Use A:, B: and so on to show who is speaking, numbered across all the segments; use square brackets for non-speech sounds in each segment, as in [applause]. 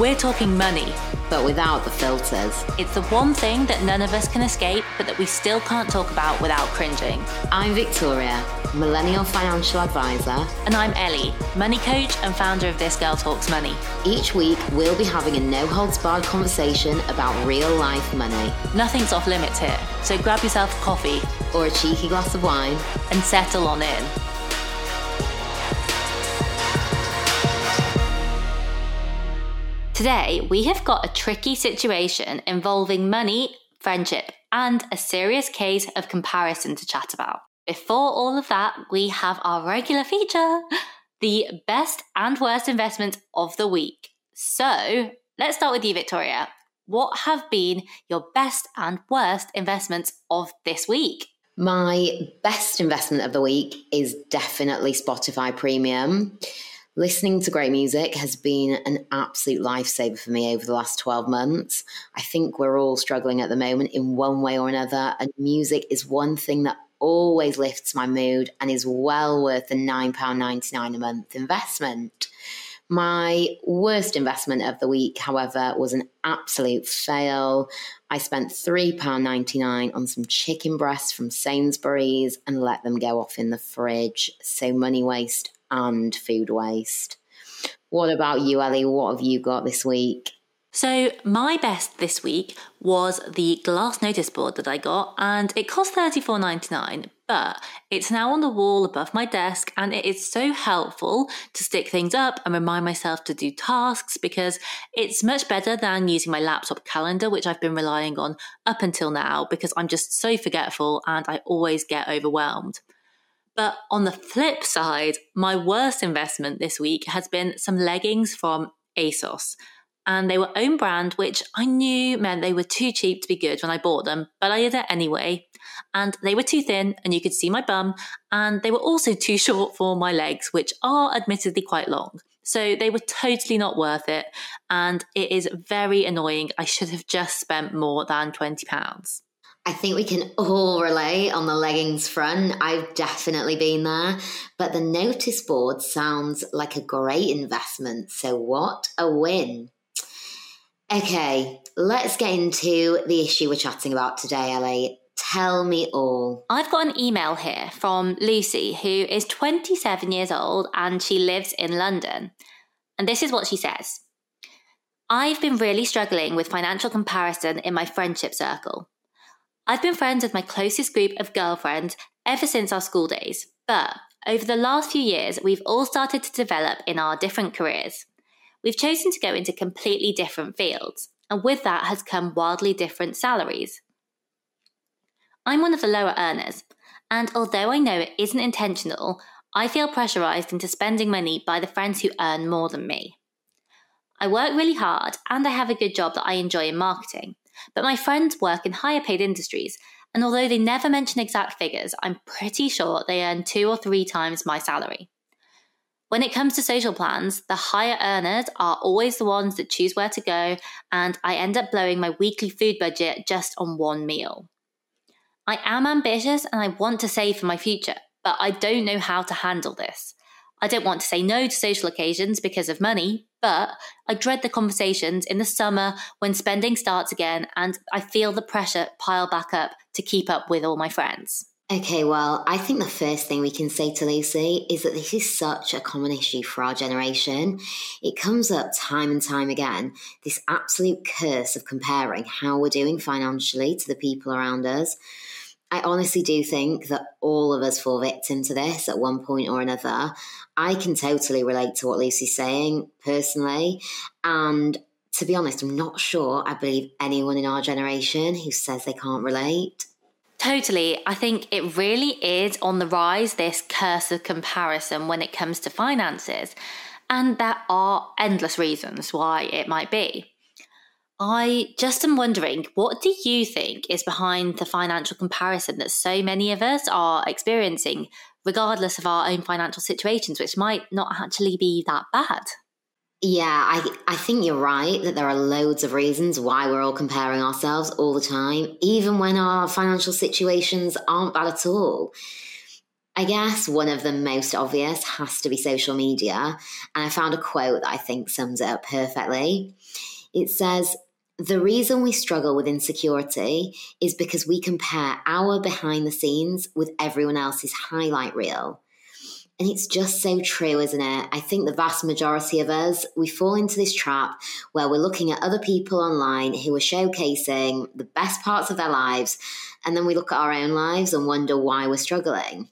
A: We're talking money,
B: but without the filters.
A: It's the one thing that none of us can escape, but that we still can't talk about without cringing.
B: I'm Victoria, Millennial Financial Advisor.
A: And I'm Ellie, money coach and founder of This Girl Talks Money.
B: Each week, we'll be having a no holds barred conversation about real life money.
A: Nothing's off limits here, so grab yourself a coffee
B: or a cheeky glass of wine
A: and settle on in. Today, we have got a tricky situation involving money, friendship, and a serious case of comparison to chat about. Before all of that, we have our regular feature [laughs] the best and worst investments of the week. So let's start with you, Victoria. What have been your best and worst investments of this week?
B: My best investment of the week is definitely Spotify Premium listening to great music has been an absolute lifesaver for me over the last 12 months. I think we're all struggling at the moment in one way or another, and music is one thing that always lifts my mood and is well worth the £9.99 a month investment. My worst investment of the week, however, was an absolute fail. I spent £3.99 on some chicken breasts from Sainsbury's and let them go off in the fridge. So, money waste and food waste. What about you, Ellie? What have you got this week?
A: So, my best this week was the glass notice board that I got, and it cost $34.99, but it's now on the wall above my desk, and it is so helpful to stick things up and remind myself to do tasks because it's much better than using my laptop calendar, which I've been relying on up until now because I'm just so forgetful and I always get overwhelmed. But on the flip side, my worst investment this week has been some leggings from ASOS. And they were own brand, which I knew meant they were too cheap to be good when I bought them, but I did it anyway. And they were too thin, and you could see my bum. And they were also too [laughs] short for my legs, which are admittedly quite long. So they were totally not worth it. And it is very annoying. I should have just spent more than £20.
B: I think we can all relate on the leggings front. I've definitely been there. But the notice board sounds like a great investment. So, what a win! Okay, let's get into the issue we're chatting about today, Ellie. Tell me all.
A: I've got an email here from Lucy, who is 27 years old and she lives in London. And this is what she says I've been really struggling with financial comparison in my friendship circle. I've been friends with my closest group of girlfriends ever since our school days, but over the last few years, we've all started to develop in our different careers. We've chosen to go into completely different fields, and with that has come wildly different salaries. I'm one of the lower earners, and although I know it isn't intentional, I feel pressurized into spending money by the friends who earn more than me. I work really hard and I have a good job that I enjoy in marketing, but my friends work in higher paid industries, and although they never mention exact figures, I'm pretty sure they earn two or three times my salary. When it comes to social plans, the higher earners are always the ones that choose where to go, and I end up blowing my weekly food budget just on one meal. I am ambitious and I want to save for my future, but I don't know how to handle this. I don't want to say no to social occasions because of money, but I dread the conversations in the summer when spending starts again and I feel the pressure pile back up to keep up with all my friends.
B: Okay, well, I think the first thing we can say to Lucy is that this is such a common issue for our generation. It comes up time and time again this absolute curse of comparing how we're doing financially to the people around us. I honestly do think that all of us fall victim to this at one point or another. I can totally relate to what Lucy's saying personally. And to be honest, I'm not sure I believe anyone in our generation who says they can't relate.
A: Totally. I think it really is on the rise, this curse of comparison when it comes to finances. And there are endless reasons why it might be. I just am wondering, what do you think is behind the financial comparison that so many of us are experiencing, regardless of our own financial situations, which might not actually be that bad?
B: Yeah, I, I think you're right that there are loads of reasons why we're all comparing ourselves all the time, even when our financial situations aren't bad at all. I guess one of the most obvious has to be social media. And I found a quote that I think sums it up perfectly. It says, the reason we struggle with insecurity is because we compare our behind the scenes with everyone else's highlight reel. And it's just so true, isn't it? I think the vast majority of us, we fall into this trap where we're looking at other people online who are showcasing the best parts of their lives. And then we look at our own lives and wonder why we're struggling.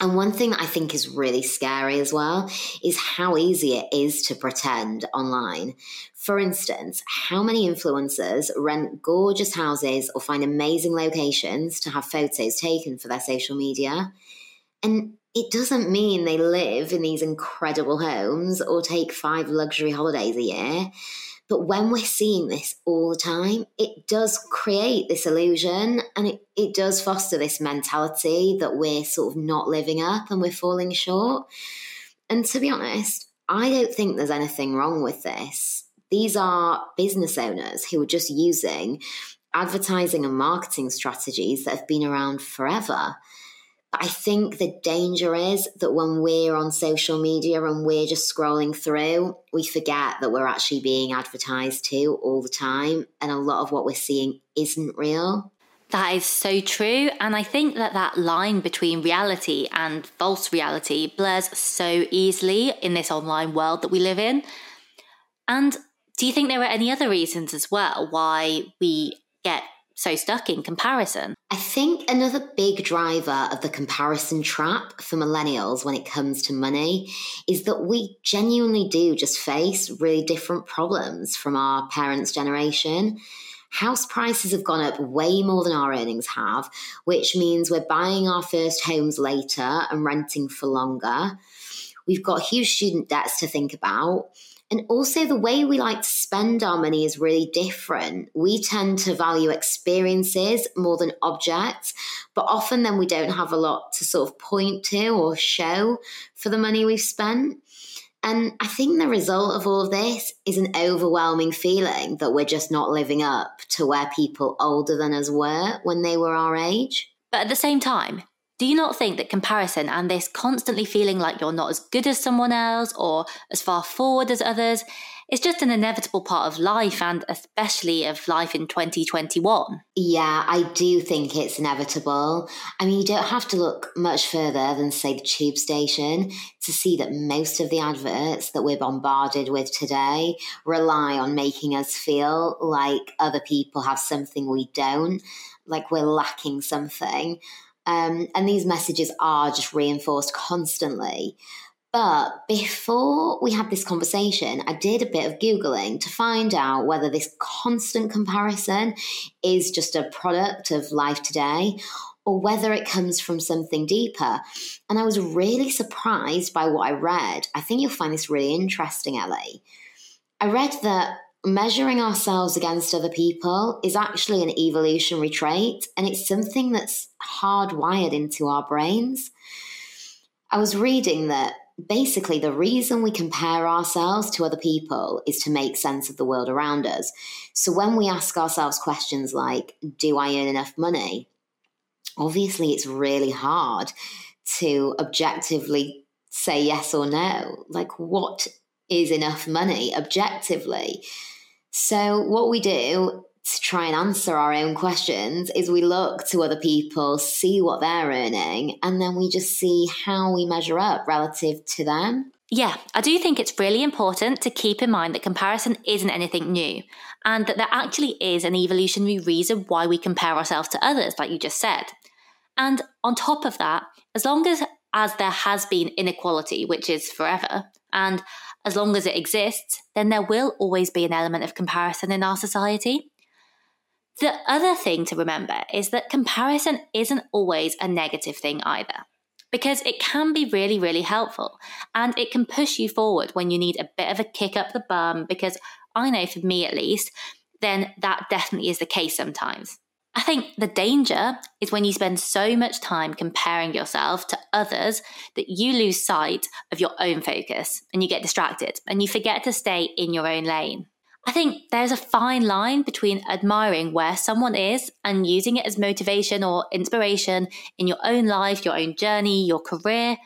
B: And one thing that I think is really scary as well is how easy it is to pretend online. For instance, how many influencers rent gorgeous houses or find amazing locations to have photos taken for their social media? And it doesn't mean they live in these incredible homes or take five luxury holidays a year. But when we're seeing this all the time, it does create this illusion and it, it does foster this mentality that we're sort of not living up and we're falling short. And to be honest, I don't think there's anything wrong with this. These are business owners who are just using advertising and marketing strategies that have been around forever. I think the danger is that when we're on social media and we're just scrolling through, we forget that we're actually being advertised to all the time. And a lot of what we're seeing isn't real.
A: That is so true. And I think that that line between reality and false reality blurs so easily in this online world that we live in. And do you think there are any other reasons as well why we get so stuck in comparison?
B: I think another big driver of the comparison trap for millennials when it comes to money is that we genuinely do just face really different problems from our parents' generation. House prices have gone up way more than our earnings have, which means we're buying our first homes later and renting for longer. We've got huge student debts to think about. And also, the way we like to spend our money is really different. We tend to value experiences more than objects, but often then we don't have a lot to sort of point to or show for the money we've spent. And I think the result of all of this is an overwhelming feeling that we're just not living up to where people older than us were when they were our age.
A: But at the same time, do you not think that comparison and this constantly feeling like you're not as good as someone else or as far forward as others is just an inevitable part of life and especially of life in 2021?
B: Yeah, I do think it's inevitable. I mean, you don't have to look much further than, say, the tube station to see that most of the adverts that we're bombarded with today rely on making us feel like other people have something we don't, like we're lacking something. Um, and these messages are just reinforced constantly. But before we had this conversation, I did a bit of Googling to find out whether this constant comparison is just a product of life today or whether it comes from something deeper. And I was really surprised by what I read. I think you'll find this really interesting, Ellie. I read that measuring ourselves against other people is actually an evolutionary trait and it's something that's hardwired into our brains. I was reading that basically the reason we compare ourselves to other people is to make sense of the world around us. So when we ask ourselves questions like, Do I earn enough money? Obviously, it's really hard to objectively say yes or no. Like, what is enough money objectively? So, what we do to try and answer our own questions is we look to other people, see what they're earning, and then we just see how we measure up relative to them.
A: Yeah, I do think it's really important to keep in mind that comparison isn't anything new and that there actually is an evolutionary reason why we compare ourselves to others, like you just said. And on top of that, as long as, as there has been inequality, which is forever, and as long as it exists, then there will always be an element of comparison in our society. The other thing to remember is that comparison isn't always a negative thing either, because it can be really, really helpful and it can push you forward when you need a bit of a kick up the bum. Because I know for me at least, then that definitely is the case sometimes. I think the danger is when you spend so much time comparing yourself to others that you lose sight of your own focus and you get distracted and you forget to stay in your own lane. I think there's a fine line between admiring where someone is and using it as motivation or inspiration in your own life, your own journey, your career,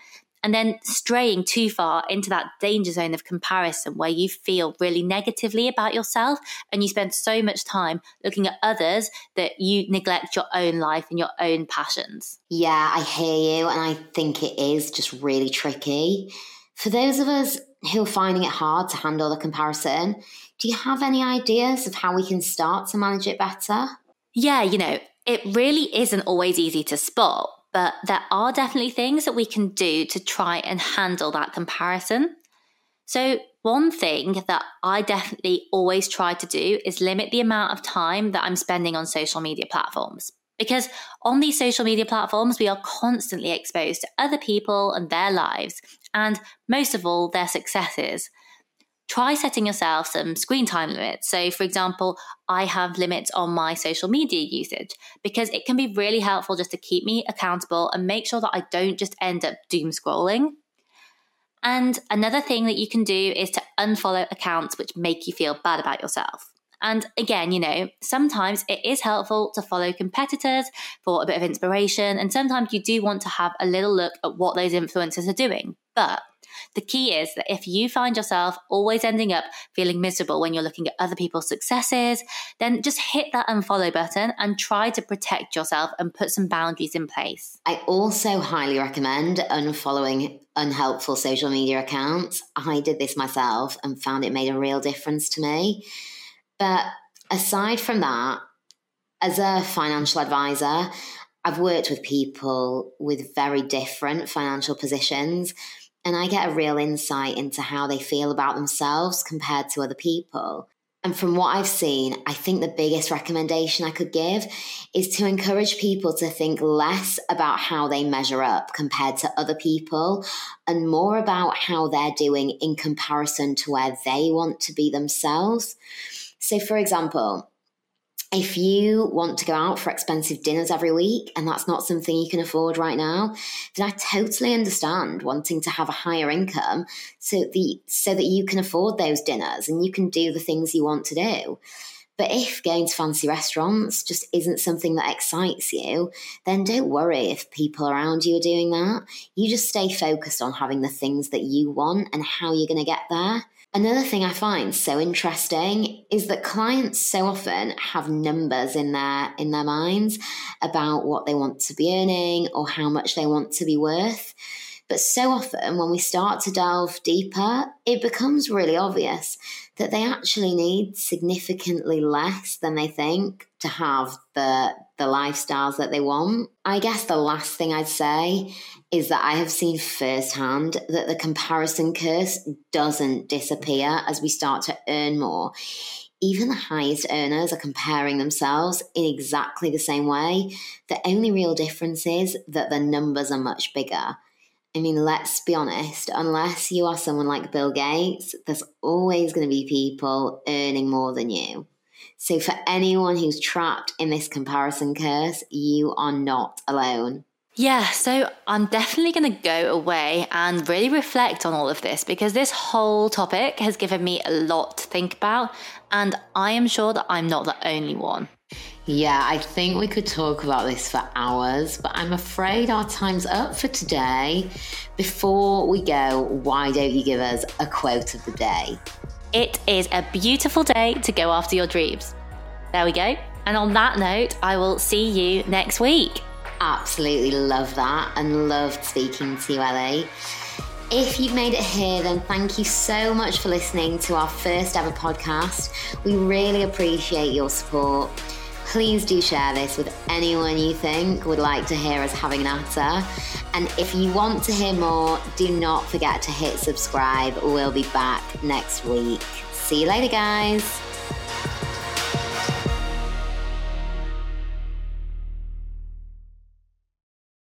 A: and then straying too far into that danger zone of comparison where you feel really negatively about yourself and you spend so much time looking at others that you neglect your own life and your own passions.
B: Yeah, I hear you, and I think it is just really tricky. For those of us who are finding it hard to handle the comparison, do you have any ideas of how we can start to manage it better?
A: Yeah, you know, it really isn't always easy to spot but there are definitely things that we can do to try and handle that comparison. So, one thing that I definitely always try to do is limit the amount of time that I'm spending on social media platforms. Because on these social media platforms, we are constantly exposed to other people and their lives, and most of all, their successes try setting yourself some screen time limits. So, for example, I have limits on my social media usage because it can be really helpful just to keep me accountable and make sure that I don't just end up doom scrolling. And another thing that you can do is to unfollow accounts which make you feel bad about yourself. And again, you know, sometimes it is helpful to follow competitors for a bit of inspiration. And sometimes you do want to have a little look at what those influencers are doing. But the key is that if you find yourself always ending up feeling miserable when you're looking at other people's successes, then just hit that unfollow button and try to protect yourself and put some boundaries in place.
B: I also highly recommend unfollowing unhelpful social media accounts. I did this myself and found it made a real difference to me. But aside from that, as a financial advisor, I've worked with people with very different financial positions and I get a real insight into how they feel about themselves compared to other people. And from what I've seen, I think the biggest recommendation I could give is to encourage people to think less about how they measure up compared to other people and more about how they're doing in comparison to where they want to be themselves. So, for example, if you want to go out for expensive dinners every week and that's not something you can afford right now, then I totally understand wanting to have a higher income so the so that you can afford those dinners and you can do the things you want to do. But if going to fancy restaurants just isn't something that excites you, then don't worry if people around you are doing that. You just stay focused on having the things that you want and how you're going to get there. Another thing I find so interesting is that clients so often have numbers in their in their minds about what they want to be earning or how much they want to be worth. But so often when we start to delve deeper, it becomes really obvious that they actually need significantly less than they think to have the the lifestyles that they want. I guess the last thing I'd say is that I have seen firsthand that the comparison curse doesn't disappear as we start to earn more. Even the highest earners are comparing themselves in exactly the same way. The only real difference is that the numbers are much bigger. I mean, let's be honest, unless you are someone like Bill Gates, there's always going to be people earning more than you. So, for anyone who's trapped in this comparison curse, you are not alone.
A: Yeah, so I'm definitely going to go away and really reflect on all of this because this whole topic has given me a lot to think about, and I am sure that I'm not the only one.
B: Yeah, I think we could talk about this for hours, but I'm afraid our time's up for today. Before we go, why don't you give us a quote of the day?
A: It is a beautiful day to go after your dreams. There we go. And on that note, I will see you next week
B: absolutely love that and loved speaking to you, Ellie. If you've made it here, then thank you so much for listening to our first ever podcast. We really appreciate your support. Please do share this with anyone you think would like to hear us having an natter. And if you want to hear more, do not forget to hit subscribe. We'll be back next week. See you later, guys.